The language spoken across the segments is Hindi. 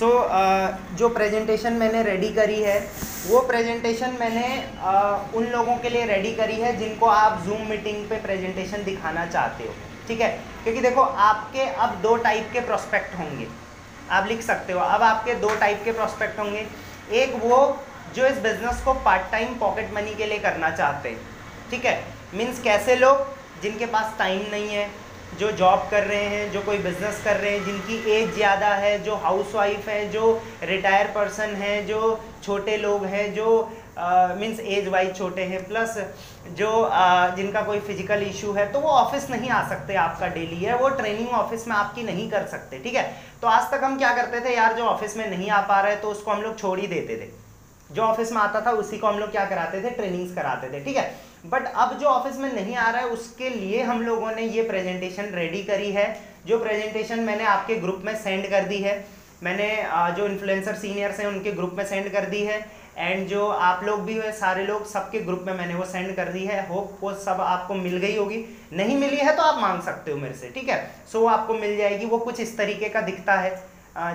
सो so, uh, जो प्रेजेंटेशन मैंने रेडी करी है वो प्रेजेंटेशन मैंने uh, उन लोगों के लिए रेडी करी है जिनको आप जूम मीटिंग पे प्रेजेंटेशन दिखाना चाहते हो ठीक है? क्योंकि देखो आपके अब दो टाइप के प्रोस्पेक्ट होंगे। आप लिख सकते हो अब आपके दो टाइप के प्रोस्पेक्ट होंगे। एक वो जो इस बिज़नेस को पार्ट टाइम पॉकेट मनी के लिए करना चाहते हैं ठीक है? मीन्स कैसे लोग जिनके पास टाइम नहीं है जो जॉब कर रहे हैं जो कोई बिज़नेस कर रहे हैं जिनकी एज ज़्यादा है जो हाउस वाइफ है जो रिटायर पर्सन है जो छोटे लोग हैं जो मीन्स एज वाइज छोटे हैं प्लस जो uh, जिनका कोई फ़िज़िकल इशू है तो वो ऑफ़िस नहीं आ सकते आपका डेली है वो ट्रेनिंग ऑफ़िस में आपकी नहीं कर सकते ठीक है? तो आज तक हम क्या करते थे यार जो ऑफ़िस में नहीं आ पा रहे तो उसको हम लोग छोड़ ही देते थे। जो ऑफ़िस में आता था उसी को हम लोग क्या कराते थे? ट्रेनिंग्स कराते थे ठीक है? बट अब जो ऑफ़िस में नहीं आ रहा है उसके लिए हम लोगों ने ये प्रेजेंटेशन रेडी करी है। जो प्रेजेंटेशन मैंने आपके ग्रुप में सेंड कर दी है। मैंने जो इन्फ्लुएंसर सीनियर्स हैं उनके ग्रुप में सेंड कर दी है। एंड जो आप लोग भी हुए सारे लोग सबके ग्रुप में मैंने वो सेंड कर दी है। होप वो सब आपको मिल गई होगी। नहीं मिली है तो आप मांग सकते हो मेरे से ठीक है? सो so, वो आपको मिल जाएगी। वो कुछ इस तरीके का दिखता है।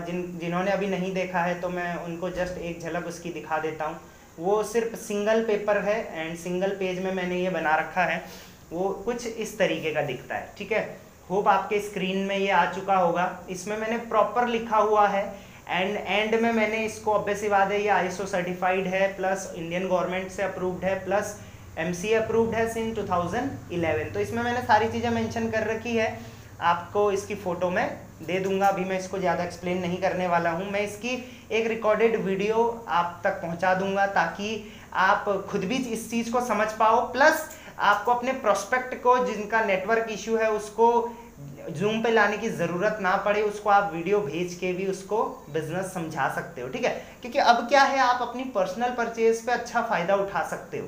जिन जिन्होंने अभी नहीं देखा है तो मैं उनको जस्ट एक झलक उसकी दिखा देता हूँ। वो सिर्फ़ सिंगल पेपर है एंड सिंगल पेज में मैंने ये बना रखा है। वो कुछ इस तरीके का दिखता है, ठीक है? होप आपके स्क्रीन में ये आ चुका होगा। इसमें मैंने प्रॉपर लिखा हुआ है एंड एंड में मैंने इसको ऑब्वियसली बात है, ये आईएसओ सर्टिफाइड है प्लस इंडियन गवर्नमेंट से अप्रूव्ड है प्लस एमसी अप्रूव्ड है सिंस 2011 तो इसमें मैंने सारी चीज़ें मेंशन कर रखी है। आपको इसकी फ़ोटो में दे दूँगा। अभी मैं इसको ज़्यादा एक्सप्लेन नहीं करने वाला हूँ। मैं इसकी एक रिकॉर्डेड वीडियो आप तक पहुँचा दूँगा ताकि आप खुद भी इस चीज़ को समझ पाओ। प्लस आपको अपने प्रोस्पेक्ट को, जिनका नेटवर्क इशू है, उसको जूम पे लाने की ज़रूरत ना पड़े। उसको आप वीडियो भेज के भी उसको बिज़नेस समझा सकते हो, ठीक है? क्योंकि अब क्या है, आप अपनी पर्सनल परचेज पे अच्छा फ़ायदा उठा सकते हो।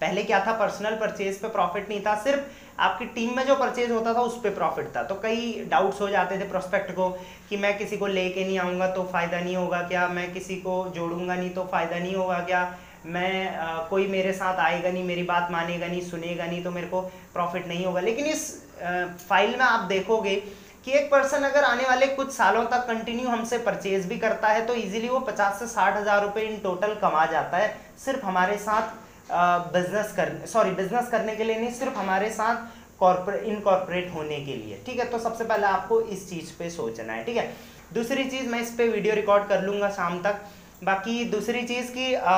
पहले क्या था? पर्सनल परचेज पे प्रॉफिट नहीं था सिर्फ़ आपकी टीम में जो परचेज होता था उस पर प्रॉफिट था। तो कई डाउट्स हो जाते थे प्रोस्पेक्ट को कि मैं किसी को लेके नहीं आऊँगा तो फ़ायदा नहीं होगा क्या? मैं किसी को जोड़ूँगा नहीं तो फ़ायदा नहीं होगा क्या? मैं आ, कोई मेरे साथ आएगा नहीं मेरी बात मानेगा नहीं सुनेगा नहीं तो मेरे को प्रॉफिट नहीं होगा। लेकिन इस आ, फ़ाइल में आप देखोगे कि एक पर्सन अगर आने वाले कुछ सालों तक कंटिन्यू हमसे परचेज भी करता है तो इजीली वो पचास से साठ हज़ार रुपये इन टोटल कमा जाता है सिर्फ़ हमारे साथ। बिज़नेस कर सॉरी बिज़नेस करने के लिए नहीं सिर्फ़ हमारे साथ कॉर्पोरेट इनकॉर्पोरेट होने के लिए ठीक है? तो सबसे पहले आपको इस चीज़ पे सोचना है ठीक है? दूसरी चीज़ मैं इस पर वीडियो रिकॉर्ड कर लूँगा शाम तक। बाकी दूसरी चीज़ की आ,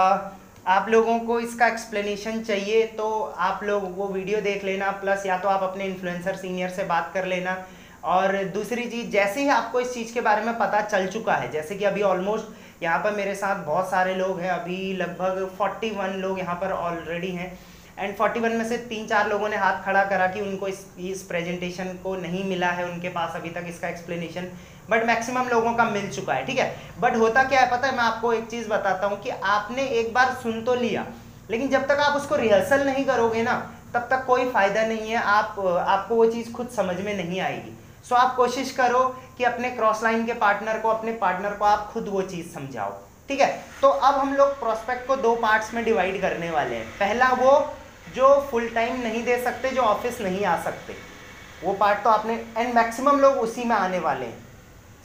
आप लोगों को इसका एक्सप्लेनेशन चाहिए तो आप लोग वो वीडियो देख लेना प्लस या तो आप अपने इन्फ्लुएंसर सीनियर से बात कर लेना। और दूसरी चीज़ जैसे ही आपको इस चीज़ के बारे में पता चल चुका है जैसे कि अभी ऑलमोस्ट यहाँ पर मेरे साथ बहुत सारे लोग हैं, अभी लगभग 41 लोग यहाँ पर ऑलरेडी हैं। एंड 41 में से तीन चार लोगों ने हाथ खड़ा करा कि उनको इस इस प्रेजेंटेशन को नहीं मिला है उनके पास अभी तक इसका एक्सप्लेनेशन बट मैक्सिमम लोगों का मिल चुका है, ठीक है? बट होता क्या है, पता है, मैं आपको एक चीज़ बताता हूँ कि आपने एक बार सुन तो लिया, लेकिन जब तक आप उसको रिहर्सल नहीं करोगे ना, तब तक कोई फ़ायदा नहीं है, आप, आपको वो चीज़ खुद समझ में नहीं आएगी। सो आप कोशिश करो कि अपने क्रॉस लाइन के पार्टनर को, अपने पार्टनर को आप खुद वो चीज़ समझाओ। ठीक है? तो अब हम लोग प्रोस्पेक्ट को दो पार्ट्स में डिवाइड करने वाले हैं। पहला वो, जो फुल टाइम नहीं दे सकते, जो ऑफ़िस नहीं आ सकते। वो पार्ट तो आपने एंड मैक्सिमम लोग उसी में आने वाले हैं।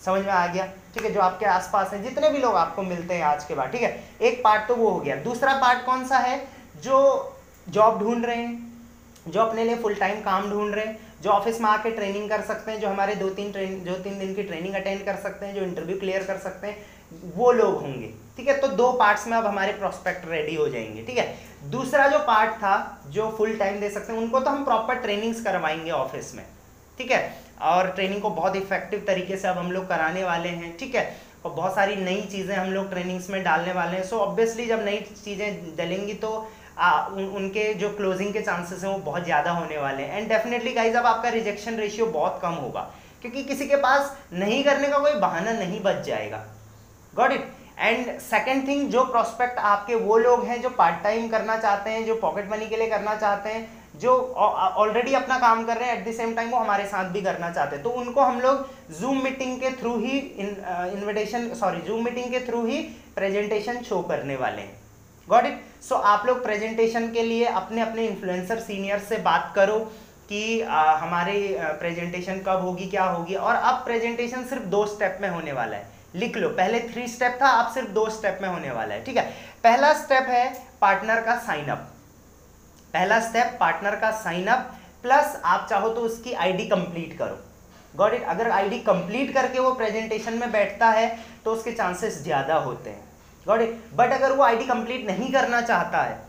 समझ में आ गया? ठीक है? जो आपके आसपास हैं, जितने भी लोग आपको मिलते हैं आज के बाद। ठीक है? एक पार्ट तो वो हो गया। दूसरा पार्ट कौन सा है? जो जॉब ढूंढ रहे हैं, जो अपने लिए फुल टाइम काम ढूंढ रहे हैं। जो ऑफ़िस में आके ट्रेनिंग कर सकते हैं, जो हमारे दो तीन ट्रेन जो तीन दिन की ट्रेनिंग अटेंड कर सकते हैं, जो इंटरव्यू क्लियर कर सकते हैं, वो लोग होंगे, ठीक है? तो दो पार्ट्स में अब हमारे प्रोस्पेक्ट रेडी हो जाएँगे, ठीक है? दूसरा जो पार्ट था, जो फुल टाइम दे सकते हैं, उनको तो हम प्रॉपर ट्रेनिंग्स करवाएँगे ऑफ़िस में, ठीक है? और ट्रेनिंग को बहुत इफ़ेक्टिव तरीके से अब हम लोग कराने वाले हैं, ठीक है? और बहुत सारी नई चीज़ें हम लोग ट्रेनिंग्स में डालने वाले हैं सो ऑब्वियसली जब नई चीज़ें डलेंगी तो आ, उन, उनके जो क्लोजिंग के चांसेस हैं वो बहुत ज़्यादा होने वाले हैं। एंड डेफिनेटली गाइज़ अब आपका रिजेक्शन रेशियो बहुत कम होगा। क्योंकि किसी के पास नहीं करने का कोई बहाना नहीं बच जाएगा। Got it and second thing जो प्रोस्पेक्ट आपके वो लोग हैं जो पार्ट टाइम करना चाहते हैं जो पॉकेट मनी के लिए करना चाहते हैं जो ऑलरेडी अपना काम कर रहे हैं एट द सेम टाइम वो हमारे साथ भी करना चाहते हैं। तो उनको हम लोग जूम मीटिंग के थ्रू ही इन्विटेशन सॉरी जूम मीटिंग के थ्रू ही प्रेजेंटेशन शो करने वाले हैं। गॉट इट सो आप लोग प्रेजेंटेशन के लिए अपने अपने इन्फ्लुएंसर सीनियर से बात करो कि आ, हमारे प्रेजेंटेशन कब होगी क्या होगी। और अब प्रेजेंटेशन सिर्फ़ दो स्टेप में होने वाला है। लिख लो। पहले थ्री स्टेप था अब सिर्फ़ दो स्टेप में होने वाला है। ठीक है? पहला स्टेप है पार्टनर का साइन अप पहला स्टेप पार्टनर का साइन अप प्लस आप चाहो तो उसकी आईडी कंप्लीट करो। गॉट इट अगर आईडी कंप्लीट करके वो प्रेजेंटेशन में बैठता है तो उसके चांसेस ज़्यादा होते हैं। गॉट इट बट अगर वो आईडी कंप्लीट नहीं करना चाहता है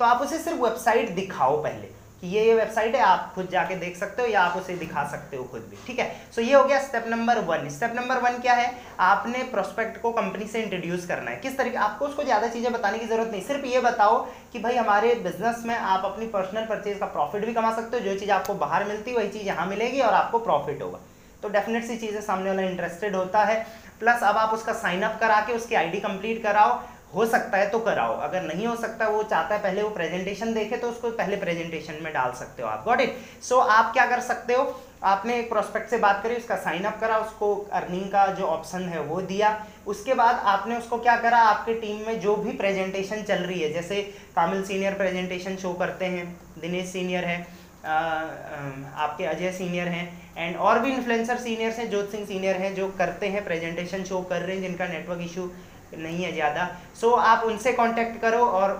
तो आप उसे सिर्फ़ वेबसाइट दिखाओ पहले कि ये ये वेबसाइट है, आप खुद जाके देख सकते हो या आप उसे दिखा सकते हो खुद भी, ठीक है? सो so ये हो गया step number one step number one क्या है? आपने प्रोस्पेक्ट को कंपनी से इंट्रोड्यूस करना है। किस तरीके, आपको उसको ज़्यादा चीज़ें बताने की ज़रूरत नहीं। सिर्फ़ ये बताओ कि भाई हमारे बिज़नेस में आप अपनी पर्सनल परचेज का प्रॉफिट भी कमा सकते हो। जो चीज़ आपको बाहर मिलती है, वही चीज़ यहाँ मिलेगी और आपको प्रॉफिट होगा। तो डेफिनेट सी चीज़ें सामने वाला इंटरेस्टेड होता है। प्लस अब आप उसका साइन अप करा के उसकी आईडी कंप्लीट कराओ, हो सकता है तो कराओ, अगर नहीं हो सकता, वो चाहता है पहले वो प्रेजेंटेशन देखे तो उसको पहले प्रेजेंटेशन में डाल सकते हो आप। गॉट इट सो आप क्या कर सकते हो? आपने एक प्रोस्पेक्ट से बात करी, उसका साइन अप करा, उसको अर्निंग का जो ऑप्शन है वो दिया। उसके बाद आपने उसको क्या करा? आपके टीम में जो भी प्रेजेंटेशन चल रही है, जैसे कामिल सीनियर प्रेजेंटेशन शो करते हैं दिनेश सीनियर है आपके अजय सीनियर हैं एंड और भी इन्फ्लुएंसर सीनियर्स हैं जोत सिंह सीनियर हैं जो करते हैं प्रेजेंटेशन शो कर रहे हैं जिनका नेटवर्क इशू नहीं है ज़्यादा। सो so, आप उनसे कांटेक्ट करो और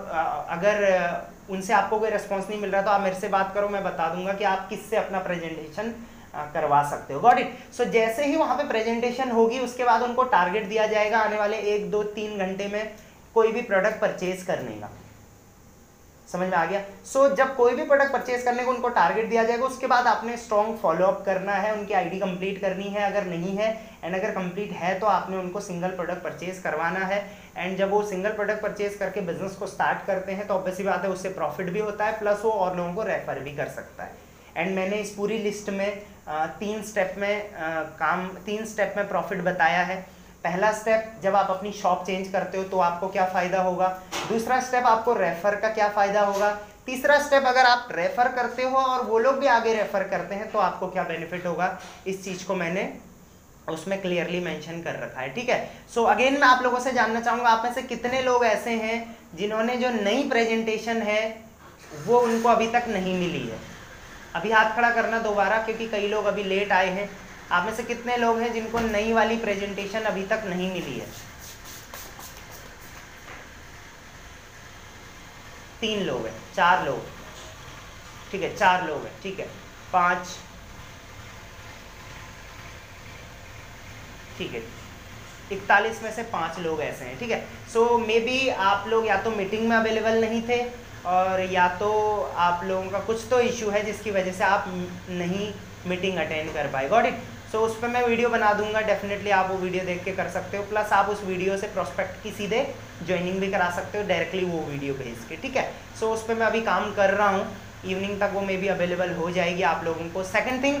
अगर उनसे आपको कोई रिस्पॉन्स नहीं मिल रहा तो आप मेरे से बात करो मैं बता दूँगा कि आप किससे अपना प्रेजेंटेशन करवा सकते हो। गॉट इट सो जैसे ही वहाँ पे प्रेजेंटेशन होगी उसके बाद उनको टारगेट दिया जाएगा आने वाले एक दो तीन घंटे में कोई भी प्रोडक्ट परचेज करने का। समझ में आ गया? सो so, जब कोई भी प्रोडक्ट परचेज करने को उनको टारगेट दिया जाएगा उसके बाद आपने स्ट्रॉन्ग फॉलोअप करना है उनकी आईडी कंप्लीट करनी है अगर नहीं है एंड अगर कंप्लीट है तो आपने उनको सिंगल प्रोडक्ट परचेज करवाना है एंड जब वो सिंगल प्रोडक्ट परचेज करके बिज़नेस को स्टार्ट करते हैं तो ऑब्वियसली बात है उससे प्रॉफिट भी होता है प्लस वो और लोगों को रेफर भी कर सकता है। एंड मैंने इस पूरी लिस्ट में तीन स्टेप में काम तीन स्टेप में प्रॉफिट बताया है। पहला स्टेप जब आप अपनी शॉप चेंज करते हो तो आपको क्या फ़ायदा होगा? दूसरा स्टेप आपको रेफर का क्या फ़ायदा होगा? तीसरा स्टेप अगर आप रेफर करते हो और वो लोग भी आगे रेफर करते हैं तो आपको क्या बेनिफिट होगा? इस चीज़ को मैंने उसमें क्लियरली मेंशन कर रखा है ठीक है? सो so, अगेन मैं आप लोगों से जानना चाहूँगा आप में से कितने लोग ऐसे हैं जिन्होंने जो नई प्रेजेंटेशन है वो उनको अभी तक नहीं मिली है? अभी हाथ खड़ा करना दोबारा क्योंकि कई लोग अभी लेट आए हैं। आप में से कितने लोग हैं जिनको नई वाली प्रेजेंटेशन अभी तक नहीं मिली है? तीन लोग हैं, चार लोग। ठीक है, चार लोग हैं, ठीक है। पाँच। ठीक है, इकतालीस में से पाँच लोग ऐसे हैं, ठीक है। सो मे बी आप लोग या तो मीटिंग में अवेलेबल नहीं थे और या तो आप लोगों का कुछ तो इशू है जिसकी वजह से आप नहीं मीटिंग अटेंड कर पाए। गॉट इट सो so, उस पर मैं वीडियो बना दूँगा डेफिनेटली आप वो वीडियो देख के कर सकते हो। प्लस आप उस वीडियो से प्रोस्पेक्ट की सीधे ज्वाइनिंग भी करा सकते हो डायरेक्टली वो वीडियो भेज के ठीक है? सो so, उस पर मैं अभी काम कर रहा हूँ। इवनिंग तक वो मे भी अवेलेबल हो जाएगी आप लोगों को। सेकेंड थिंग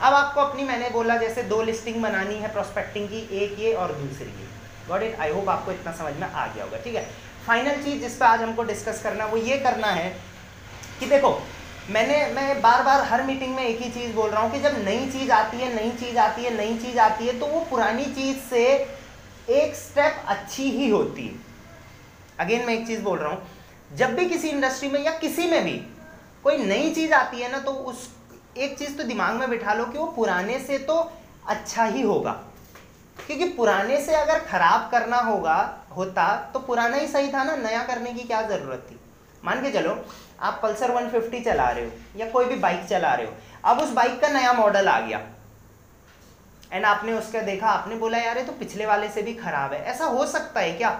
अब आपको अपनी मैंने बोला जैसे दो लिस्टिंग बनानी है प्रोस्पेक्टिंग की एक ये और दूसरी ये। गॉट इट आई होप आपको इतना समझ में आ गया होगा ठीक है? फाइनल चीज़ जिस पर आज हमको डिस्कस करना है वो ये करना है कि देखो मैंने, मैं बार बार हर मीटिंग में एक ही चीज़ बोल रहा हूँ कि जब नई चीज़ आती है, नई चीज़ आती है, नई चीज़ आती है तो वो पुरानी चीज़ से एक स्टेप अच्छी ही होती है। अगेन मैं एक चीज़ बोल रहा हूँ, जब भी किसी इंडस्ट्री में या किसी में भी कोई नई चीज़ आती है ना तो उस एक चीज़ तो दिमाग में बिठा लो कि वो पुराने से तो अच्छा ही होगा। क्योंकि पुराने से अगर खराब करना होगा, होता तो पुराना ही सही था ना, नया करने की क्या ज़रूरत थी? मान के चलो आप पल्सर 150 चला रहे हो या कोई भी बाइक चला रहे हो। अब उस बाइक का नया मॉडल आ गया। एंड आपने उसका देखा, आपने बोला, यार, ये तो पिछले वाले से भी खराब है। ऐसा हो सकता है क्या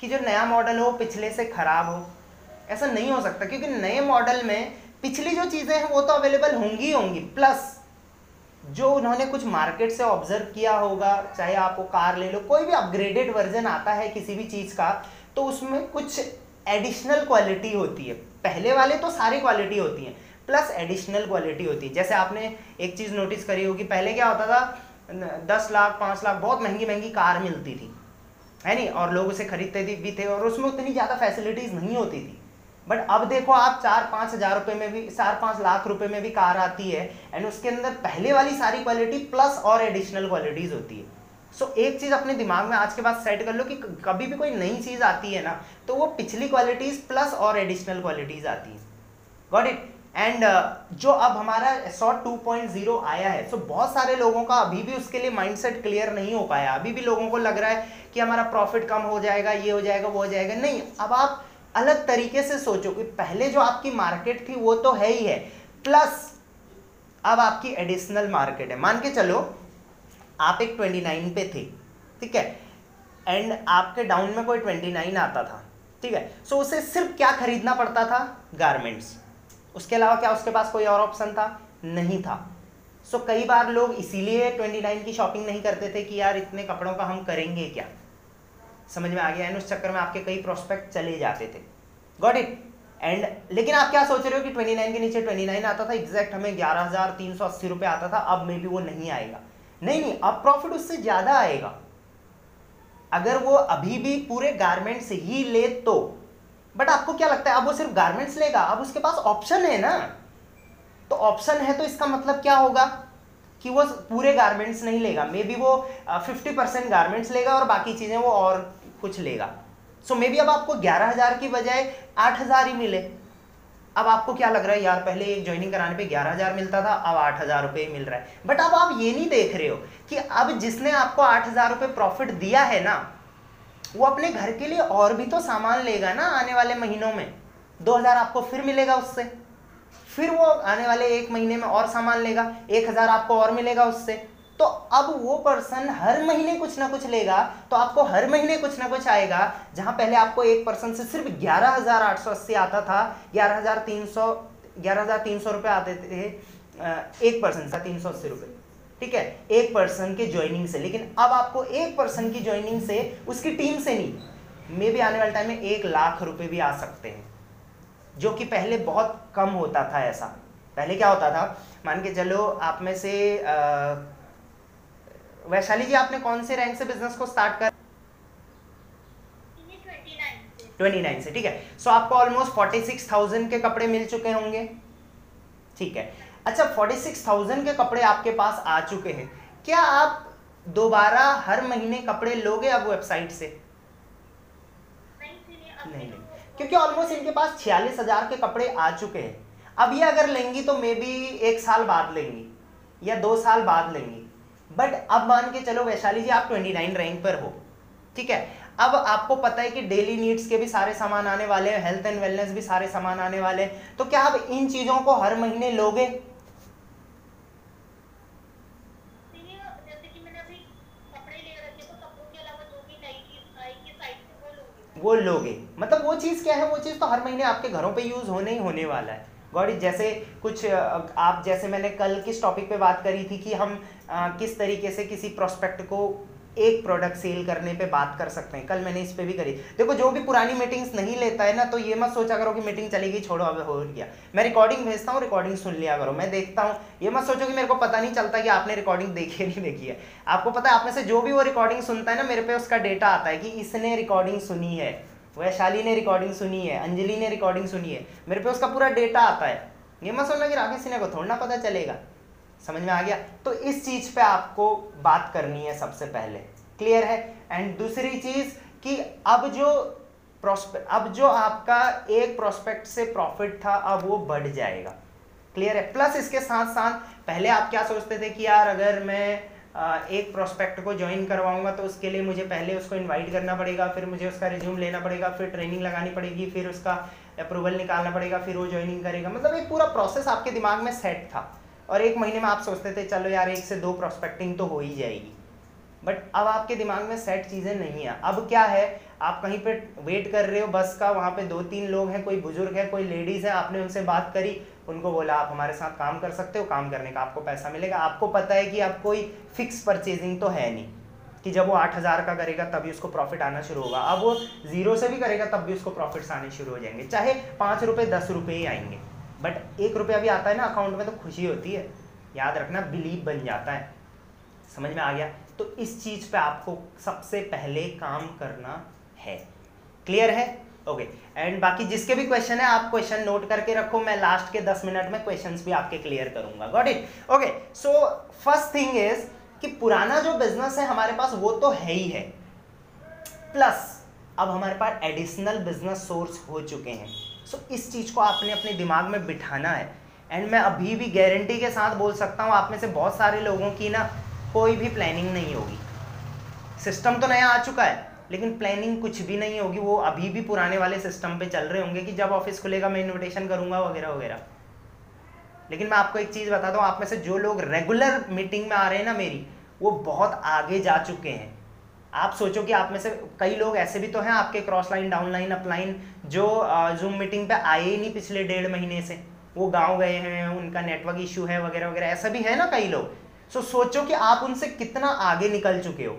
कि जो नया मॉडल हो, पिछले से खराब हो? ऐसा नहीं हो सकता, क्योंकि नए मॉडल में पिछली जो चीज़ें हैं, वो तो अवेलेबल होंगी होंगी। प्लस जो उन्होंने कुछ मार्केट से ऑब्ज़र्व किया होगा, चाहे आप वो कार ले लो, कोई भी अपग्रेडेड वर्जन आता है किसी भी चीज़ का तो उसमें कुछ एडिशनल क्वालिटी होती है। पहले वाले तो सारी क्वालिटी होती हैं प्लस एडिशनल क्वालिटी होती है। जैसे आपने एक चीज़ नोटिस करी होगी, पहले क्या होता था? दस लाख, पाँच लाख, बहुत महँगी महँगी कार मिलती थी, है नहीं? और लोग उसे खरीदते भी थे, और उसमें उतनी ज़्यादा फैसिलिटीज़ नहीं होती थी। बट अब देखो आप चार, पाँच हज़ार रुपये में भी, चार, पाँच लाख रुपए में भी कार आती है एंड उसके अंदर पहले वाली सारी क्वालिटी प्लस और एडिशनल क्वालिटीज़ होती है। सो so, एक चीज़ अपने दिमाग में आज के बाद सेट कर लो कि कभी भी कोई नई चीज़ आती है ना तो वो पिछली क्वालिटीज़ प्लस और एडिशनल क्वालिटीज़ आती है। गॉट इट एंड जो अब हमारा शॉर्ट 2.0 आया है सो so बहुत सारे लोगों का अभी भी उसके लिए माइंडसेट क्लियर नहीं हो पाया। अभी भी लोगों को लग रहा है कि हमारा प्रॉफिट कम हो जाएगा ये हो जाएगा वो हो जाएगा। नहीं अब आप अलग तरीके से सोचो कि पहले जो आपकी मार्केट थी वो तो है ही है प्लस अब आपकी एडिशनल मार्केट है। मान के चलो आप एक 29 पे थे ठीक है? एंड आपके डाउन में कोई 29 आता था ठीक है? सो so, उसे सिर्फ़ क्या खरीदना पड़ता था? गारमेंट्स उसके अलावा क्या उसके पास कोई और ऑप्शन था? नहीं था. सो so, कई बार लोग इसीलिए 29 की शॉपिंग नहीं करते थे कि यार इतने कपड़ों का हम करेंगे क्या? समझ में आ गया? एंड उस चक्कर में आपके कई प्रोस्पेक्ट चले जाते थे. गॉट इट एंड लेकिन आप क्या सोच रहे हो कि 29 के नीचे 29 आता था? एग्जैक्ट हमें ग्यारह हज़ार तीन सौ अस्सी रुपये आता था अब मे बी वो नहीं आएगा. नहीं नहीं, अब प्रॉफिट उससे ज़्यादा आएगा। अगर वो अभी भी पूरे गारमेंट्स ही ले तो। बट आपको क्या लगता है, अब वो सिर्फ़ गारमेंट्स लेगा? अब उसके पास ऑप्शन है ना? तो ऑप्शन है तो इसका मतलब क्या होगा? कि वो पूरे गारमेंट्स नहीं लेगा। मे बी वो फिफ्टी परसेंट गारमेंट्स लेगा और बाकी चीज़ें वो और कुछ लेगा। सो मे बी अब आपको ग्यारह हज़ार की बजाय आठ हज़ार ही मिले। अब आपको क्या लग रहा है? यार, पहले एक ज्वाइनिंग कराने पे ग्यारह हज़ार मिलता था, अब आठ हज़ार रुपये मिल रहा है। बट अब आप ये नहीं देख रहे हो कि अब जिसने आपको आठ हज़ार रुपये प्रॉफिट दिया है ना, वो अपने घर के लिए और भी तो सामान लेगा ना आने वाले महीनों में। दो हज़ार आपको फिर मिलेगा उससे। फिर वो आने वाले एक महीने में और सामान लेगा, एक हज़ार आपको और मिलेगा उससे। तो अब वो पर्सन हर महीने कुछ ना कुछ लेगा तो आपको हर महीने कुछ ना कुछ आएगा, जहाँ पहले आपको एक पर्सन से सिर्फ़ ग्यारह हज़ार आठ सौ अस्सी आता था, ग्यारह हज़ार तीन सौ, ग्यारह हज़ार तीन सौ आते थे एक पर्सन से तीन सौ अस्सी ठीक है? एक पर्सन के ज्वाइनिंग से। लेकिन अब आपको एक पर्सन की ज्वाइनिंग से उसकी टीम से नहीं मे भी आने वाले टाइम में एक लाख रुपए भी आ सकते हैं, जो कि पहले बहुत कम होता था ऐसा। पहले क्या होता था? मान के चलो आप में से वैशाली जी आपने कौन से रैंक से बिज़नेस को स्टार्ट कर? ट्वेंटी नाइन से ठीक है? सो so, आपको ऑलमोस्ट फोर्टी सिक्स थाउज़ेंड के कपड़े मिल चुके होंगे। ठीक है? अच्छा फोर्टी सिक्स थाउज़ेंड के कपड़े आपके पास आ चुके हैं। क्या आप दोबारा हर महीने कपड़े लोगे अब वेबसाइट से? नहीं नहीं। क्योंकि ऑलमोस्ट इनके पास छियालीस हज़ार के कपड़े आ चुके हैं। अब ये अगर लेंगी तो मे बी एक साल बाद लेंगी या दो साल बाद लेंगी। बट अब मान के चलो वैशाली जी आप ट्वेंटी नाइन रैंक पर हो ठीक है? अब आपको पता है कि डेली नीड्स के भी सारे सामान आने वाले हैं हेल्थ एंड वेलनेस भी सारे सामान आने वाले हैं। तो क्या आप इन चीज़ों को हर महीने लोगे? वो लोगे। मतलब वो चीज़ क्या है? वो चीज़ तो हर महीने आपके घरों पे यूज़ होने ही होने वाला है। गॉडी जैसे कुछ आप जैसे मैंने कल किस टॉपिक पे बात करी थी कि हम आ, किस तरीके से किसी प्रोस्पेक्ट को एक प्रोडक्ट सेल करने पे बात कर सकते हैं। कल मैंने इस पे भी करी। देखो जो भी पुरानी मीटिंग्स नहीं लेता है ना तो ये मत सोचा करो कि मीटिंग चली गई छोड़ो अब हो गया। मैं रिकॉर्डिंग भेजता हूँ रिकॉर्डिंग सुन लिया करो। मैं देखता हूँ। ये मत सोचो कि मेरे को पता नहीं चलता कि आपने रिकॉर्डिंग देखी नहीं देखी है। आपको पता है आप में से जो भी वो रिकॉर्डिंग सुनता है ना मेरे पे उसका डेटा आता है कि इसने रिकॉर्डिंग सुनी है। वैशाली ने रिकॉर्डिंग सुनी है, अंजलि ने रिकॉर्डिंग सुनी है। मेरे पे उसका पूरा डेटा आता है। ये मत सुनना कि राकेश सिन्हा को थोड़ा ना पता चलेगा। समझ में आ गया? तो इस चीज़ पे आपको बात करनी है सबसे पहले। क्लियर है? एंड दूसरी चीज़ कि अब जो प्रोस्पेक्ट अब जो आपका एक प्रोस्पेक्ट से प्रॉफिट था, अब वो बढ़ जाएगा। क्लियर है? प्लस इसके साथ साथ पहले आप क्या सोचते थे कि यार अगर मैं एक प्रोस्पेक्ट को ज्वाइन करवाऊँगा तो उसके लिए मुझे पहले उसको इनवाइट करना पड़ेगा, फिर मुझे उसका रिज्यूम लेना पड़ेगा, फिर ट्रेनिंग लगानी पड़ेगी, फिर उसका अप्रूवल निकालना पड़ेगा, फिर वो ज्वाइनिंग करेगा। मतलब एक पूरा प्रोसेस आपके दिमाग में सेट था। और एक महीने में आप सोचते थे, चलो यार, एक से दो प्रोस्पेक्टिंग तो हो ही जाएगी। बट अब आपके दिमाग में सेट चीज़ें नहीं है। अब क्या है? आप कहीं पे वेट कर रहे हो, बस का, वहाँ पे दो तीन लोग हैं, कोई बुज़ुर्ग है, कोई लेडीज़ है, आपने उनसे बात करी उनको बोला, आप हमारे साथ काम कर सकते हो, काम करने का आपको पैसा मिलेगा। आपको पता है कि आप कोई फिक्स परचेजिंग तो है नहीं, कि जब वो आठ हज़ार का करेगा, तभी उसको प्रॉफिट आना शुरू होगा। अब वो ज़ीरो से भी करेगा, तब भी उसको प्रॉफिट्स आने शुरू हो जाएँगे। चाहे पाँच रुपये दस रुपये ही आएँगे बट एक रुपया भी आता है ना अकाउंट में तो खुशी होती है। याद रखना बिलीव बन जाता है। समझ में आ गया? तो इस चीज़ पे आपको सबसे पहले काम करना है। क्लियर है? ओके एंड बाकी जिसके भी क्वेश्चन है आप क्वेश्चन नोट करके रखो मैं लास्ट के दस मिनट में क्वेश्चंस भी आपके क्लियर करूँगा। Got it okay so first thing is कि पुराना जो बिज़नेस है हमारे पास वो तो है ही है। प्लस अब हमारे पास एडिशनल बिज़नेस सोर्स हो चुके हैं। सो so, इस चीज़ को आपने अपने दिमाग में बिठाना है। एंड मैं अभी भी गारंटी के साथ बोल सकता हूँ आप में से बहुत सारे लोगों की ना कोई भी प्लानिंग नहीं होगी। सिस्टम तो नया आ चुका है। लेकिन प्लानिंग कुछ भी नहीं होगी, वो अभी भी पुराने वाले सिस्टम पे चल रहे होंगे कि जब ऑफ़िस खुलेगा, मैं इन्विटेशन करूँगा वगैरह वगैरह। लेकिन मैं आपको एक चीज़ बताता हूँ आप में से जो लोग रेगुलर मीटिंग में आ रहे हैं ना मेरी, वो बहुत आगे जा चुके हैं। आप सोचो कि आप में से कई लोग ऐसे भी तो हैं, आपके cross line down line upline जो जूम मीटिंग पे आए ही नहीं पिछले डेढ़ महीने से। वो गाँव गए हैं, उनका नेटवर्क इशू है, वगैरह वगैरह, ऐसा भी है ना कई लोग। सो सोचो कि आप उनसे कितना आगे निकल चुके हो।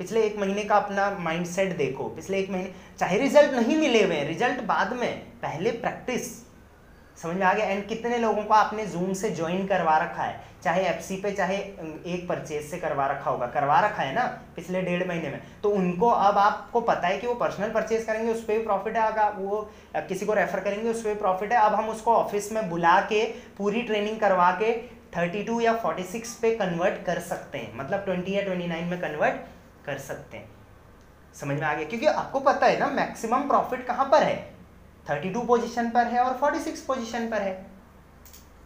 पिछले एक महीने का अपना माइंडसेट देखो। पिछले एक महीने, चाहे रिज़ल्ट नहीं मिले हुए रिज़ल्ट बाद में, पहले प्रैक्टिस समझ में आ गया? एंड कितने लोगों को आपने जूम से ज्वाइन करवा रखा है? चाहे एफ़सी पे, चाहे एक परचेज से करवा रखा होगा। करवा रखा है ना? पिछले डेढ़ महीने में। तो उनको अब आपको पता है कि वो पर्सनल परचेज करेंगे, उस पर भी प्रॉफिट आएगा वो किसी को रेफर करेंगे, उस पर भी प्रॉफिट है। अब हम उसको ऑफ़िस में बुला के, पूरी ट्रेनिंग करवा के थर्टी टू या फोर्टी सिक्स पे कन्वर्ट कर सकते हैं। मतलब ट्वेंटी या ट्वेंटी नाइन में कन्वर्ट कर सकते हैं। समझ में आ गया? क्योंकि आपको पता है ना मैक्सिमम प्रॉफिट कहाँ पर है? थर्टी टू पोजिशन पर है और फोर्टी सिक्स पोजिशन पर है।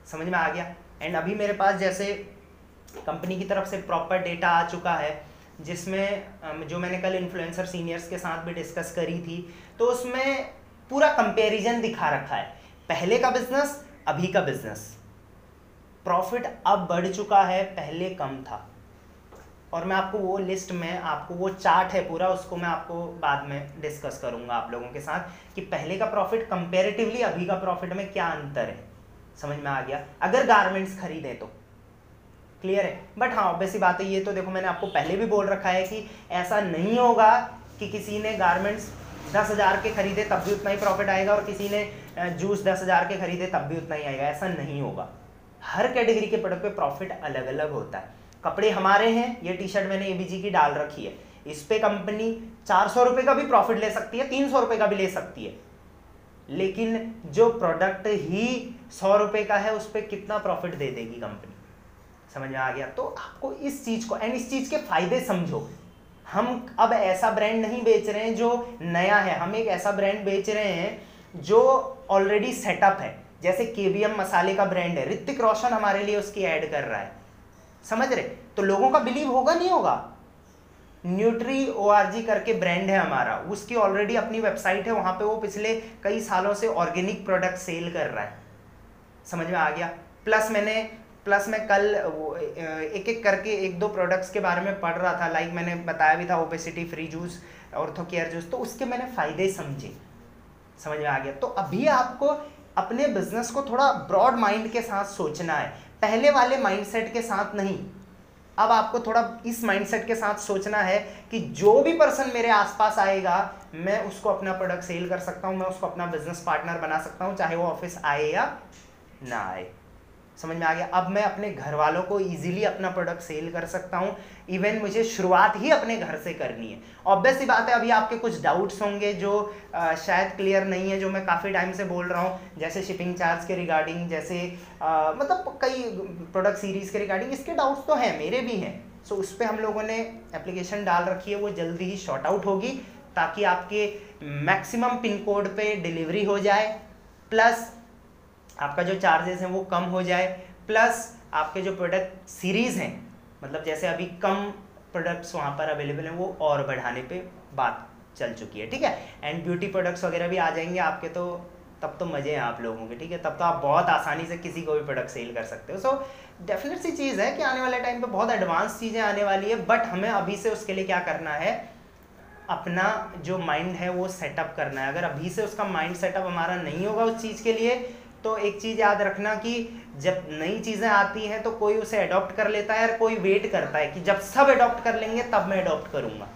समझ में आ गया? एंड अभी मेरे पास जैसे कंपनी की तरफ़ से प्रॉपर डेटा आ चुका है, जिसमें जो मैंने कल इन्फ्लुएंसर सीनियर्स के साथ भी डिस्कस करी थी तो उसमें पूरा कंपैरिजन दिखा रखा है। पहले का बिज़नेस अभी का बिज़नेस प्रॉफिट अब बढ़ चुका है, पहले कम था। और मैं आपको वो लिस्ट में, आपको वो चार्ट है पूरा, उसको मैं आपको बाद में डिस्कस करूँगा आप लोगों के साथ कि पहले का प्रॉफिट कंपेरेटिवली अभी का प्रॉफिट में क्या अंतर है। समझ में आ गया? अगर गारमेंट्स खरीदे तो। क्लियर है? बट हाँ ऑब्वियसली बात है, ये तो देखो मैंने आपको पहले भी बोल रखा है कि ऐसा नहीं होगा कि किसी ने गारमेंट्स दस हज़ार के खरीदे तब भी उतना ही प्रॉफिट आएगा और किसी ने जूस दस हज़ार के खरीदे तब भी उतना ही आएगा। ऐसा नहीं होगा। हर कैटेगरी के प्रोडक्ट पे प्रॉफिट अलग अलग होता है। कपड़े हमारे हैं, ये टी शर्ट मैंने एबीजी की डाल रखी है। इस पे कंपनी चार सौ रुपए का भी प्रॉफिट ले सकती है, तीन सौ रुपए का भी ले सकती है। लेकिन जो प्रोडक्ट ही सौ रुपए का है, उस पर कितना प्रॉफिट दे देगी कंपनी समझ में आ गया? तो आपको इस चीज़ को एंड इस चीज़ के फ़ायदे समझो। हम अब ऐसा ब्रांड नहीं बेच रहे हैं जो नया है। हम एक ऐसा ब्रांड बेच रहे हैं जो ऑलरेडी सेटअप है। जैसे केबीएम मसाले का ब्रांड है। ऋतिक रोशन हमारे लिए उसकी ऐड कर रहा है। समझ रहे? तो लोगों का बिलीव होगा, नहीं होगा? न्यूट्री ओआरजी करके ब्रांड है हमारा। उसकी ऑलरेडी अपनी वेबसाइट है, वहाँ पे वो पिछले कई सालों से ऑर्गेनिक प्रोडक्ट सेल कर रहा है। समझ में आ गया? प्लस मैंने प्लस मैं कल एक एक करके एक दो प्रोडक्ट्स के बारे में पढ़ रहा था। लाइक मैंने बताया भी था obesity free juice ortho care juice तो उसके मैंने फ़ायदे समझे। समझ में आ गया? तो अभी आपको अपने बिज़नेस को थोड़ा ब्रॉड माइंड के साथ सोचना है। पहले वाले माइंडसेट के साथ नहीं। अब आपको थोड़ा इस माइंडसेट के साथ सोचना है कि जो भी पर्सन मेरे आसपास आएगा, मैं उसको अपना प्रोडक्ट सेल कर सकता हूँ, मैं उसको अपना बिज़नेस पार्टनर बना सकता हूँ, चाहे वो ऑफ़िस आए या ना आए। समझ में आ गया? अब मैं अपने घर वालों को इजीली अपना प्रोडक्ट सेल कर सकता हूँ। इवन मुझे शुरुआत ही अपने घर से करनी है। ऑब्वियस ही बात है अभी आपके कुछ डाउट्स होंगे जो आ, शायद क्लियर नहीं है जो मैं काफ़ी टाइम से बोल रहा हूँ। जैसे शिपिंग चार्ज के रिगार्डिंग जैसे आ, मतलब कई प्रोडक्ट सीरीज़ के रिगार्डिंग इसके डाउट्स तो हैं मेरे भी हैं। सो उस पर हम लोगों ने एप्लीकेशन डाल रखी है वो जल्दी ही शॉर्ट आउट होगी ताकि आपके मैक्सिमम पिन कोड पे डिलीवरी हो जाए प्लस आपका जो चार्जेस हैं वो कम हो जाए प्लस आपके जो प्रोडक्ट सीरीज़ हैं मतलब जैसे अभी कम प्रोडक्ट्स वहाँ पर अवेलेबल हैं, वो और बढ़ाने पे बात चल चुकी है, ठीक है? एंड ब्यूटी प्रोडक्ट्स वगैरह भी आ जाएँगे आपके तो तब तो मज़े हैं आप लोगों के, ठीक है? तब तो आप बहुत आसानी से किसी को भी प्रोडक्ट सेल कर सकते हो। सो डेफिनेट सी चीज़ है कि आने वाले टाइम पे बहुत एडवांस चीज़ें आने वाली है बट हमें अभी से उसके लिए क्या करना है? अपना जो माइंड है वो सेटअप करना है। अगर अभी से उसका माइंड सेटअप हमारा नहीं होगा उस चीज़ के लिए तो एक चीज़ याद रखना कि जब नई चीज़ें आती हैं तो कोई उसे अडॉप्ट कर लेता है और कोई वेट करता है कि जब सब अडॉप्ट कर लेंगे तब मैं अडॉप्ट करूँगा।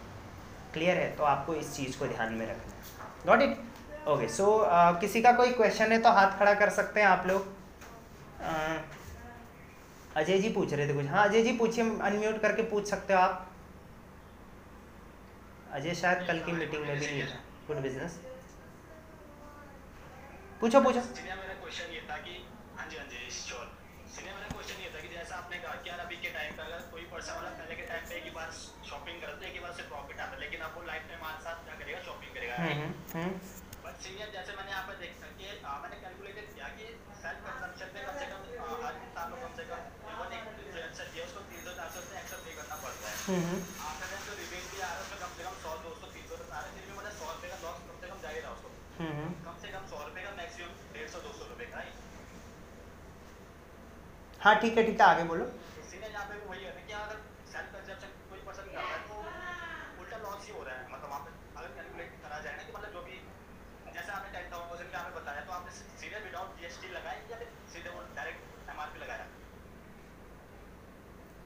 क्लियर है? तो आपको इस चीज़ को ध्यान में रखना गॉट इट ओके सो किसी का कोई क्वेश्चन है तो हाथ खड़ा कर सकते हैं आप लोग। अजय जी पूछ रहे थे कुछ। हाँ अजय जी पूछिए अनम्यूट करके पूछ सकते हो आप। अजय शायद कल की मीटिंग में भी नहीं था। गुड बिज़नेस पूछो पूछो। हम्म mm -hmm. या फिर सीधे वो डायरेक्ट एमआरपी लगाया?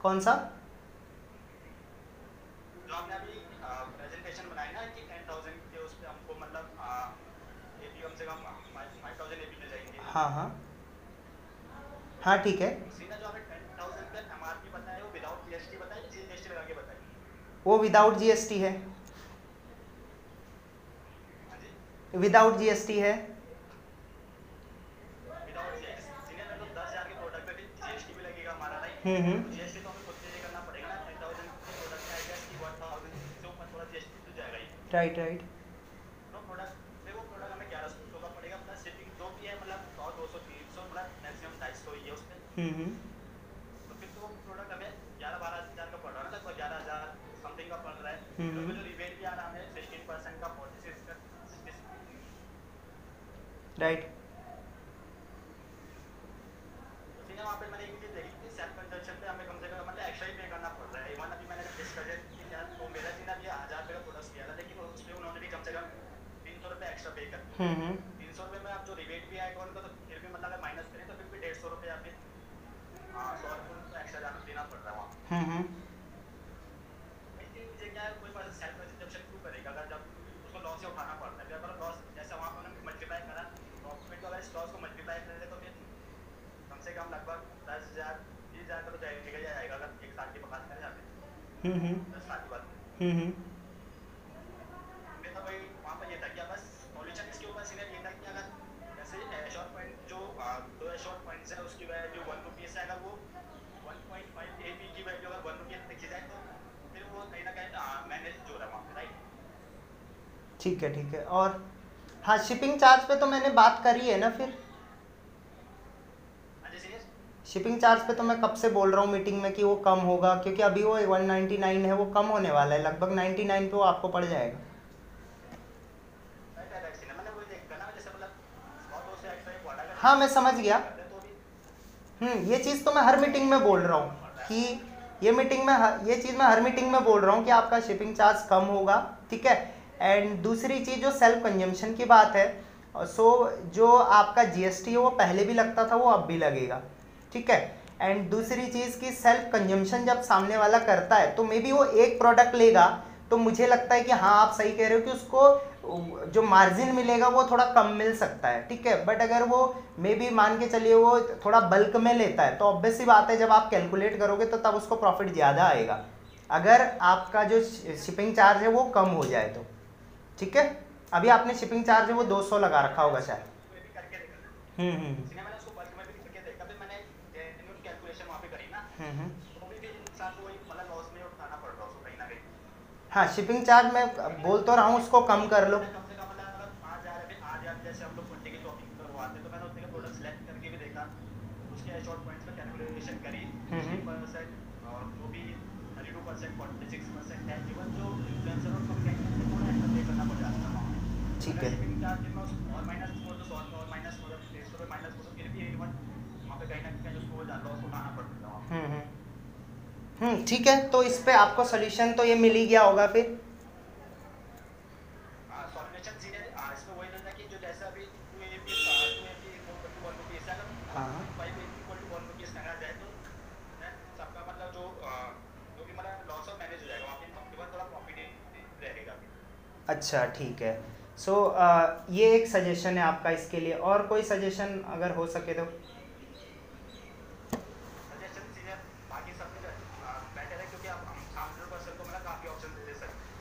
कौन सा? जो आपने अभी प्रेजेंटेशन बनाई ना कि टेन थाउज़ेंड के उस पर हमको मतलब एपी कम से कम फाइव थाउज़ेंड एपी मिल जाएँगे। हाँ हाँ। हाँ ठीक है। वो विदाउट जीएसटी जीएसटी वो विदाउट है। हाँ जी। विदाउट जीएसटी है। विदाउट जीएसटी सीधे में तो फिर तो प्रोडक्ट हमें ग्यारह बारह हज़ार का पड़ रहा है लगभग ग्यारह हज़ार समथिंग का पड़ रहा है। हम्म। तो जो रिबेट भी आ रहा है सिक्सटीन परसेंट का फोर्टी सिक्स का राइट तो वहाँ पे मैंने एक चीज़ देखी कि सेल्फ कंजप्शन पे हमें कम से कम मतलब एक्स्ट्रा ही पे करना पड़ रहा है। इवन अभी मैंने डिस्कस किया तो मेरा जी ना हज़ार रुपये का प्रोडक्ट किया था लेकिन उस पर उन्होंने भी कम से कम तीन सौ रुपये एक्स्ट्रा पे कर हम्म हम्म तीन सौ रुपये में आप जो रिबेट भी आएगा उनको तो फिर भी मतलब अगर माइनस करें तो फिर भी डेढ़ सौ रुपये आप हाँ सौ रुपये एक्स्ट्रा जाना देना पड़ रहा है वहाँ हम्म हम्म है उसको है तो तो ही। हम्म हम्म साल के बाद हम्म हम्म फिर तो वही वहाँ पर ये था कि बस सॉल्यूशन इसके ऊपर सीधे ये था कि अगर जैसे शॉर्ट पॉइंट जो आ, दो शॉर्ट पॉइंट्स है उसकी वैल्यू वन रुपीज़ है अगर वो वन पॉइंट फाइव ए की वैल्यू अगर वन रुपीज़ लिखी जाए तो फिर वो कहीं ना कहीं मैनेज जो रहा वहाँ पे राइट ठीक है ठीक है। और हाँ शिपिंग चार्ज पे तो मैंने बात करी है ना फिर? हाँ शिपिंग चार्ज पे तो मैं कब से बोल रहा हूँ मीटिंग में कि वो कम होगा क्योंकि अभी वो 199 है वो कम होने वाला है। लगभग 99 पे वो आपको पड़ जाएगा। मतलब हाँ मैं समझ गया। तो हम्म ये चीज़ तो मैं हर मीटिंग में बोल रहा हूँ कि ये मीटिंग में ये चीज़ मैं हर मीटिंग में बोल रहा हूँ कि आपका शिपिंग चार्ज कम होगा ठीक है? एंड दूसरी चीज़ जो सेल्फ कंजम्पशन की बात है सो so, जो आपका जीएसटी है वो पहले भी लगता था वो अब भी लगेगा। ठीक है? एंड दूसरी चीज़ की सेल्फ कंजम्पशन जब सामने वाला करता है तो मे बी वो एक प्रोडक्ट लेगा तो मुझे लगता है कि हाँ आप सही कह रहे हो कि उसको जो मार्जिन मिलेगा वो थोड़ा कम मिल सकता है। ठीक है? बट अगर वो मे बी मान के चलिए वो थोड़ा बल्क में लेता है तो ऑब्वियस सी बात है जब आप कैलकुलेट करोगे तो तब उसको प्रॉफिट ज़्यादा आएगा। अगर आपका जो शिपिंग चार्ज है वो कम हो जाए तो। ठीक है? अभी आपने शिपिंग चार्ज है वो 200 लगा रखा होगा शायद। हम्म हम्म हम्म। हम्म को है शिपिंग चार्ज मैं बोल तो रहा हूँ उसको कम कर लो। मतलब की तो का हम्म। परसेंट और जो भी thirty two percent forty six percent है इवन जो इन्फ्लुएंसर उनको भी है। ठीक है। तो तो है हम्म हम्म। हम्म ठीक है तो इस पे आपको सोल्यूशन तो ये मिल ही गया होगा फिर। अच्छा ठीक है। सो so, ये एक सजेशन है आपका इसके लिए। और कोई सजेशन अगर हो सके तो?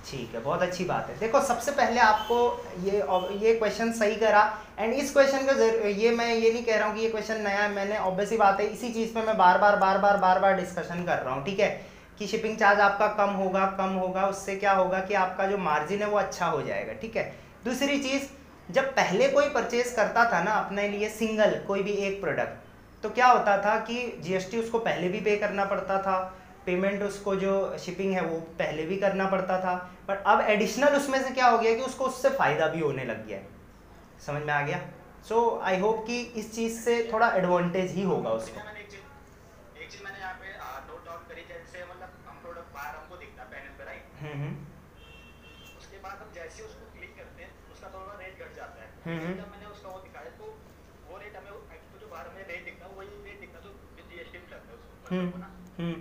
ठीक है बहुत अच्छी बात है। देखो सबसे पहले आपको ये ये क्वेश्चन सही करा। एंड इस क्वेश्चन का ये मैं ये नहीं कह रहा हूँ कि ये क्वेश्चन नया है मैंने ऑब्वियसली बात है। इसी चीज़ पे मैं बार बार बार बार बार बार डिस्कशन कर रहा हूँ ठीक है? कि शिपिंग चार्ज आपका कम होगा कम होगा, उससे क्या होगा कि आपका जो मार्जिन है वो अच्छा हो जाएगा, ठीक है? दूसरी चीज़, जब पहले कोई परचेज करता था ना अपने लिए सिंगल कोई भी एक प्रोडक्ट तो क्या होता था कि जीएसटी उसको पहले भी पे करना पड़ता था पेमेंट उसको जो शिपिंग है वो पहले भी करना पड़ता था बट अब एडिशनल उसमें से क्या हो गया कि उसको उससे फ़ायदा भी होने लग गया है। समझ में आ गया? सो आई होप कि इस चीज़ से थोड़ा एडवांटेज ही होगा उसको मैंने एक चीज़ एक चीज़ मैंने यहाँ पे नोट डाउन करी जैसे मतलब हम प्रोडक्ट बाहर हमको दिखता है पैनल पे राइट हम्म हम्म उसके बाद हम जैसे ही उसको क्लिक करते हैं उसका थोड़ा रेट घट जाता है हम्म। जब मैंने उसका वो दिखाया तो वो रेट हमें actually जो बाहर हमें रेट दिखता है वही रेट दिखता जो विद जीएसटी लगता है उसको हम्म मतलब ना। हम्म।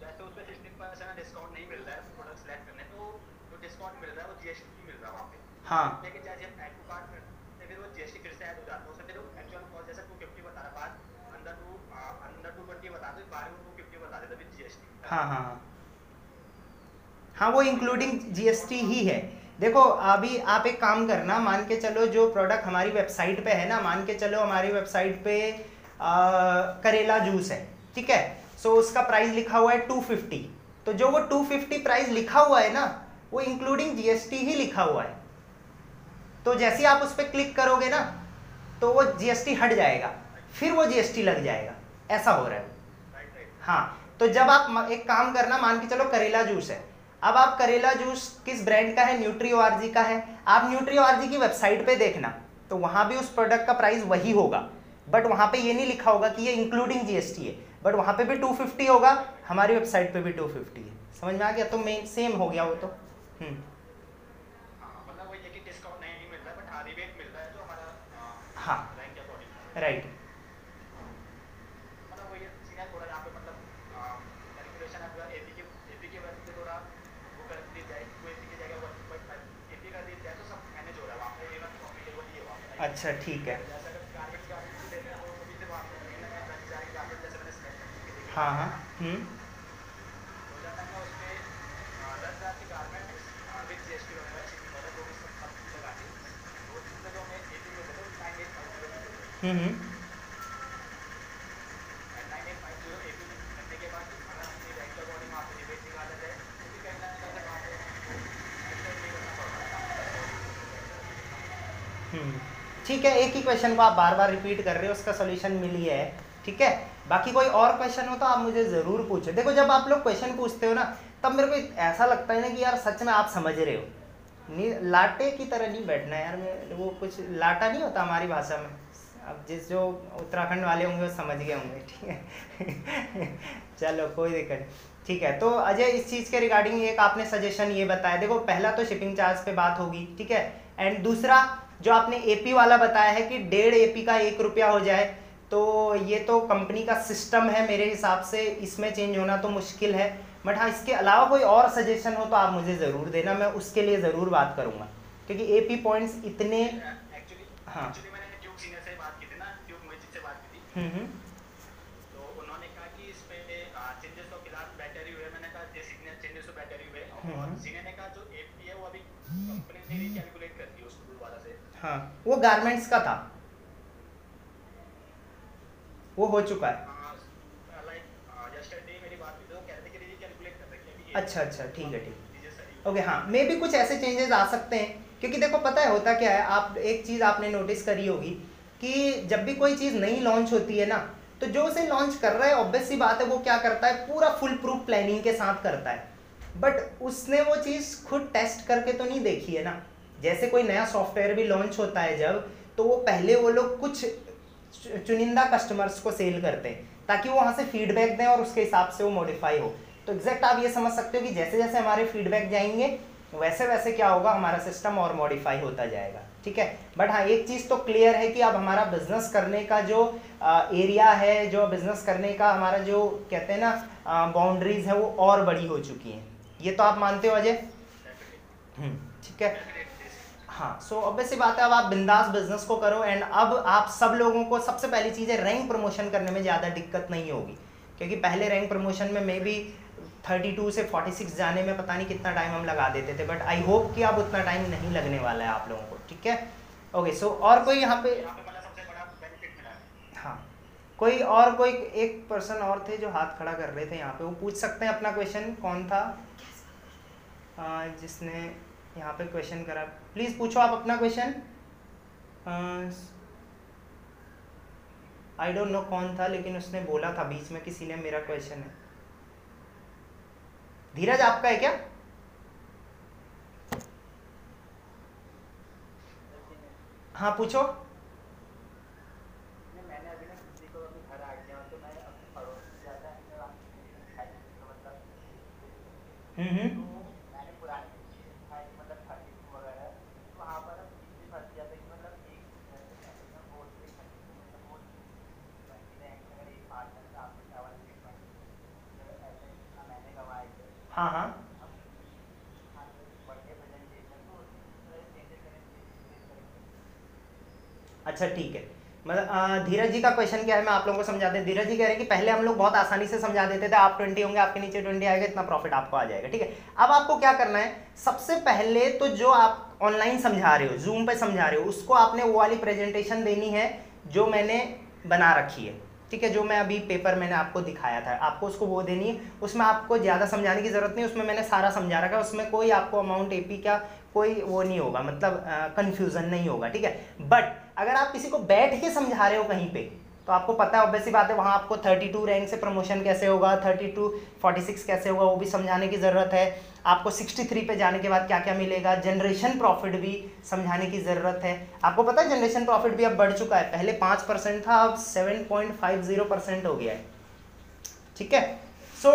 जैसे उसमें सिक्सटीन परसेंट डिस्काउंट नहीं मिल रहा है प्रोडक्ट सेलेक्ट करने तो जो डिस्काउंट मिल रहा है वो जीएसटी मिल रहा है वहाँ पे। हाँ। लेकिन जैसे हम ऐड टू कार्ट करते फिर वो जीएसटी फिर से ऐड हो जाता है उससे फिर एक्चुअल कॉस्ट जैसे टू फिफ्टी बता रहा बात अंदर टू अंदर टू ट्वेंटी बता दो बाहर टू फिफ्टी बता देता विद जीएसटी हाँ हाँ हाँ। हाँ वो इंक्लूडिंग जीएसटी ही है। देखो अभी आप एक काम करना मान के चलो जो प्रोडक्ट हमारी वेबसाइट पे है ना मान के चलो हमारी वेबसाइट पे आ, करेला जूस है ठीक है? सो so, उसका प्राइस लिखा हुआ है टू फिफ्टी तो जो वो टू फिफ्टी प्राइस लिखा हुआ है ना वो इंक्लूडिंग जीएसटी ही लिखा हुआ है. तो जैसे ही आप उस पर क्लिक करोगे ना तो वो जीएसटी हट जाएगा फिर वो जीएसटी लग जाएगा. ऐसा हो रहा है. हाँ तो जब आप एक काम करना मान के चलो करेला जूस है अब आप करेला जूस किस ब्रांड का है? न्यूट्री आरजी का है। आप न्यूट्री आरजी की वेबसाइट पे देखना तो वहाँ भी उस प्रोडक्ट का प्राइस वही होगा। बट वहाँ पे ये नहीं लिखा होगा कि ये इंक्लूडिंग जीएसटी है। बट वहाँ पे भी 250 होगा हमारी वेबसाइट पे भी 250 है। समझ में आ गया? तो मेन सेम हो गया वो तो। हम्म। हाँ मतलब वो ये कि डिस्काउंट नहीं मिल रहा है बट हाँ रिबेट मिल रहा है जो हमारा हाँ रैंक के अकॉर्डिंग राइट मतलब वो ये सीन है थोड़ा यहाँ पे मतलब कैलकुलेशन अगर एपी की एपी की वजह से थोड़ा वो कर दी जाए वो एपी की जगह वन पॉइंट फाइव एपी कर दी जाए तो सब मैनेज हो रहा है वहाँ पे इवन प्रॉफिटेबल ही है वहाँ पे अच्छा ठीक है जैसे अगर गार्मेंट्स गार्मेंट्स लेते हैं तो वो भी से वहाँ पे कहीं ना कहीं दस हज़ार की गार्मेंट जैसे मैंने ठीक है। हाँ हाँ हम्म। तो जब तक मैं उसपे दस हज़ार की garment with G S T वगैरह शिपिंग वगैरह जो भी सब सब लगा के वो चीज़ में जो हमें एपी में बोले nine eight five zero hmm hmm nine eight five zero AP करने के बाद अगर अपनी रैंक के अकॉर्डिंग वहाँ पे डिबेट निकाला जाए तो भी कहीं ना कहीं वहाँ पे एक्सपेक्ट नहीं करना पड़ता हम्म, ठीक है, एक ही क्वेश्चन को आप बार बार रिपीट कर रहे हो, उसका सोल्यूशन मिल ही ठीक है? बाकी कोई और क्वेश्चन हो तो आप मुझे ज़रूर पूछो। देखो, जब आप लोग क्वेश्चन पूछते हो ना, तब मेरे को ऐसा लगता है ना कि यार सच में आप समझ रहे हो। नहीं, लाटे की तरह नहीं बैठना यार, मैं वो कुछ लाटा नहीं होता हमारी भाषा में। अब जिस जो उत्तराखंड वाले होंगे, वो समझ गए होंगे, ठीक है? चलो, कोई दिक्कत नहीं। ठीक है तो अजय, इस चीज़ के रिगार्डिंग एक आपने सजेशन ये बताया। देखो, पहला तो शिपिंग चार्ज पे बात होगी, ठीक है? एंड दूसरा जो आपने एपी वाला बताया है कि डेढ़ एपी का एक रुपया हो जाए तो ये तो कंपनी का सिस्टम है मेरे हिसाब से इसमें चेंज होना तो मुश्किल है। बट हाँ इसके अलावा कोई और सजेशन हो तो आप मुझे ज़रूर देना मैं उसके लिए ज़रूर बात करूँगा। क्योंकि ए पी पॉइंट्स इतने हाँ। मैंने ट्यूब सीनियर से बात की थी ना ट्यूब मुझे से बात की थी हम्म हम्म, तो उन्होंने कहा कि इस पे चेंजेस तो फ़िलहाल बेटर ही हुए मैंने कहा जे सीनियर चेंजेस तो बेटर ही हुए और हम्म। सीनियर ने कहा जो एपी है वो अभी कंपनी ने रिकैलकुलेट कर दी उसको दोबारा से हाँ। वो गारमेंट्स का था। वो हो चुका है। तो कर रही है अभी अच्छा अच्छा ठीक है ठीक। ओके हाँ मे भी कुछ ऐसे चेंजेस आ सकते हैं क्योंकि देखो पता है होता क्या है आप एक चीज़ आपने नोटिस करी होगी कि जब भी कोई चीज़ नई लॉन्च होती है ना तो जो उसे लॉन्च कर रहा है ऑब्वियस सी बात है वो क्या करता है पूरा फुल प्रूफ प्लानिंग के साथ करता है। बट उसने वो चीज़ खुद टेस्ट करके तो नहीं देखी है ना। जैसे कोई नया सॉफ्टवेयर भी लॉन्च होता है जब तो वो पहले वो लोग कुछ चुनिंदा कस्टमर्स को सेल करते हैं ताकि वो वहाँ से फीडबैक दें और उसके हिसाब से वो मॉडिफाई हो। तो एग्जैक्ट आप ये समझ सकते हो कि जैसे जैसे हमारे फीडबैक जाएँगे वैसे वैसे क्या होगा हमारा सिस्टम और मॉडिफाई होता जाएगा ठीक है? बट हाँ एक चीज़ तो क्लियर है कि अब हमारा बिज़नेस करने का जो आ, एरिया है जो बिज़नेस करने का हमारा जो कहते हैं ना बाउंड्रीज है वो और बड़ी हो चुकी हैं। ये तो आप मानते हो अजय? हम्म, ठीक है? हाँ सो ऑब्वियस सी बात है अब आप बिंदास बिज़नेस को करो एंड अब आप सब लोगों को सबसे पहली चीज़ है रैंक प्रमोशन करने में ज़्यादा दिक्कत नहीं होगी। क्योंकि पहले रैंक प्रमोशन में मे बी 32 से 46 जाने में पता नहीं कितना टाइम हम लगा देते थे बट आई होप कि अब उतना टाइम नहीं लगने वाला है आप लोगों को ठीक है? ओके सो और कोई यहाँ पे मतलब है। हाँ कोई और कोई एक पर्सन और थे जो हाथ खड़ा कर रहे थे यहाँ पे वो पूछ सकते हैं अपना क्वेश्चन कौन था? आ, जिसने यहाँ पे क्वेश्चन करा। प्लीज़ पूछो आप अपना क्वेश्चन आई डोंट नो कौन था लेकिन उसने बोला था बीच में किसी ने मेरा क्वेश्चन है. धीरज आपका है क्या? हाँ पूछो. हम्म हम्म. हाँ। हाँ अच्छा ठीक है। मतलब धीरज जी का क्वेश्चन क्या है? मैं आप लोगों को समझा दें। धीरज जी कह रहे हैं कि पहले हम लोग बहुत आसानी से समझा देते थे। आप ट्वेंटी होंगे, आपके नीचे ट्वेंटी आएगा, इतना प्रॉफिट आपको आ जाएगा, ठीक है? अब आपको क्या करना है? सबसे पहले तो जो आप ऑनलाइन समझा रहे हो जूम पे समझा रहे हो, उसको आपने वो वाली प्रेजेंटेशन देनी है जो मैंने बना रखी है। ठीक है, जो मैं अभी पेपर मैंने आपको दिखाया था। आपको उसको वो देनी है। उसमें आपको ज़्यादा समझाने की ज़रूरत नहीं, उसमें मैंने सारा समझा रखा है। उसमें कोई आपको अमाउंट एपी का कोई वो नहीं होगा मतलब कन्फ्यूज़न नहीं होगा, ठीक है? बट अगर आप किसी को बैठ के समझा रहे हो कहीं पे तो आपको पता है ऑब्वियसली बात है, वहाँ आपको 32 रैंक से प्रमोशन कैसे होगा 32 46 कैसे होगा, वो भी समझाने की ज़रूरत है। आपको 63 पे जाने के बाद क्या क्या मिलेगा जनरेशन प्रॉफिट भी समझाने की ज़रूरत है। आपको पता है जनरेशन प्रॉफिट भी अब बढ़ चुका है। पहले पाँच परसेंट था, अब seven point five zero percent हो गया है। ठीक है? सो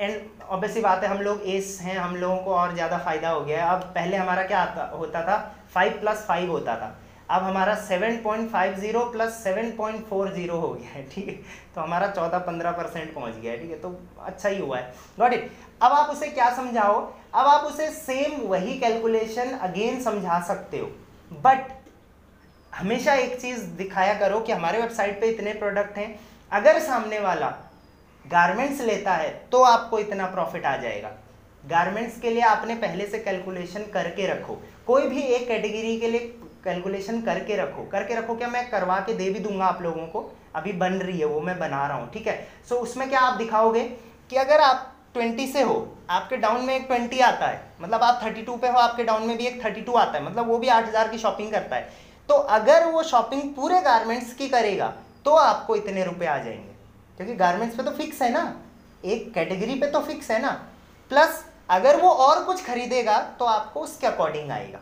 एंड ऑब्वियसली बात है, हम लोग एस हैं, हम लोगों को और ज़्यादा फ़ायदा हो गया है। अब पहले हमारा क्या आता, होता था फाइव प्लस फाइव होता था। अब हमारा 7.50 प्लस 7.40 हो गया है, ठीक है? तो हमारा 14-15 परसेंट पहुँच गया है, ठीक है? तो अच्छा ही हुआ है। गॉट इट अब आप उसे क्या समझाओ? अब आप उसे सेम वही कैलकुलेशन अगेन समझा सकते हो। बट हमेशा एक चीज़ दिखाया करो कि हमारे वेबसाइट पे इतने प्रोडक्ट हैं। अगर सामने वाला गारमेंट्स लेता है तो आपको इतना प्रॉफिट आ जाएगा। गारमेंट्स के लिए आपने पहले से कैलकुलेशन करके रखो। कोई भी एक कैटेगरी के लिए कैलकुलेशन करके रखो। करके रखो क्या मैं करवा के दे भी दूँगा आप लोगों को? अभी बन रही है वो मैं बना रहा हूँ ठीक है? सो so, उसमें क्या आप दिखाओगे कि अगर आप ट्वेंटी से हो आपके डाउन में एक ट्वेंटी आता है मतलब आप थर्टी टू पे हो आपके डाउन में भी एक थर्टी टू आता है मतलब वो भी आठ हज़ार की शॉपिंग करता है। तो अगर वो शॉपिंग पूरे गारमेंट्स की करेगा तो आपको इतने रुपए आ जाएँगे। क्योंकि गारमेंट्स पे तो फिक्स है ना। एक कैटेगरी पे तो फिक्स है ना। प्लस अगर वो और कुछ खरीदेगा तो आपको उसके अकॉर्डिंग आएगा।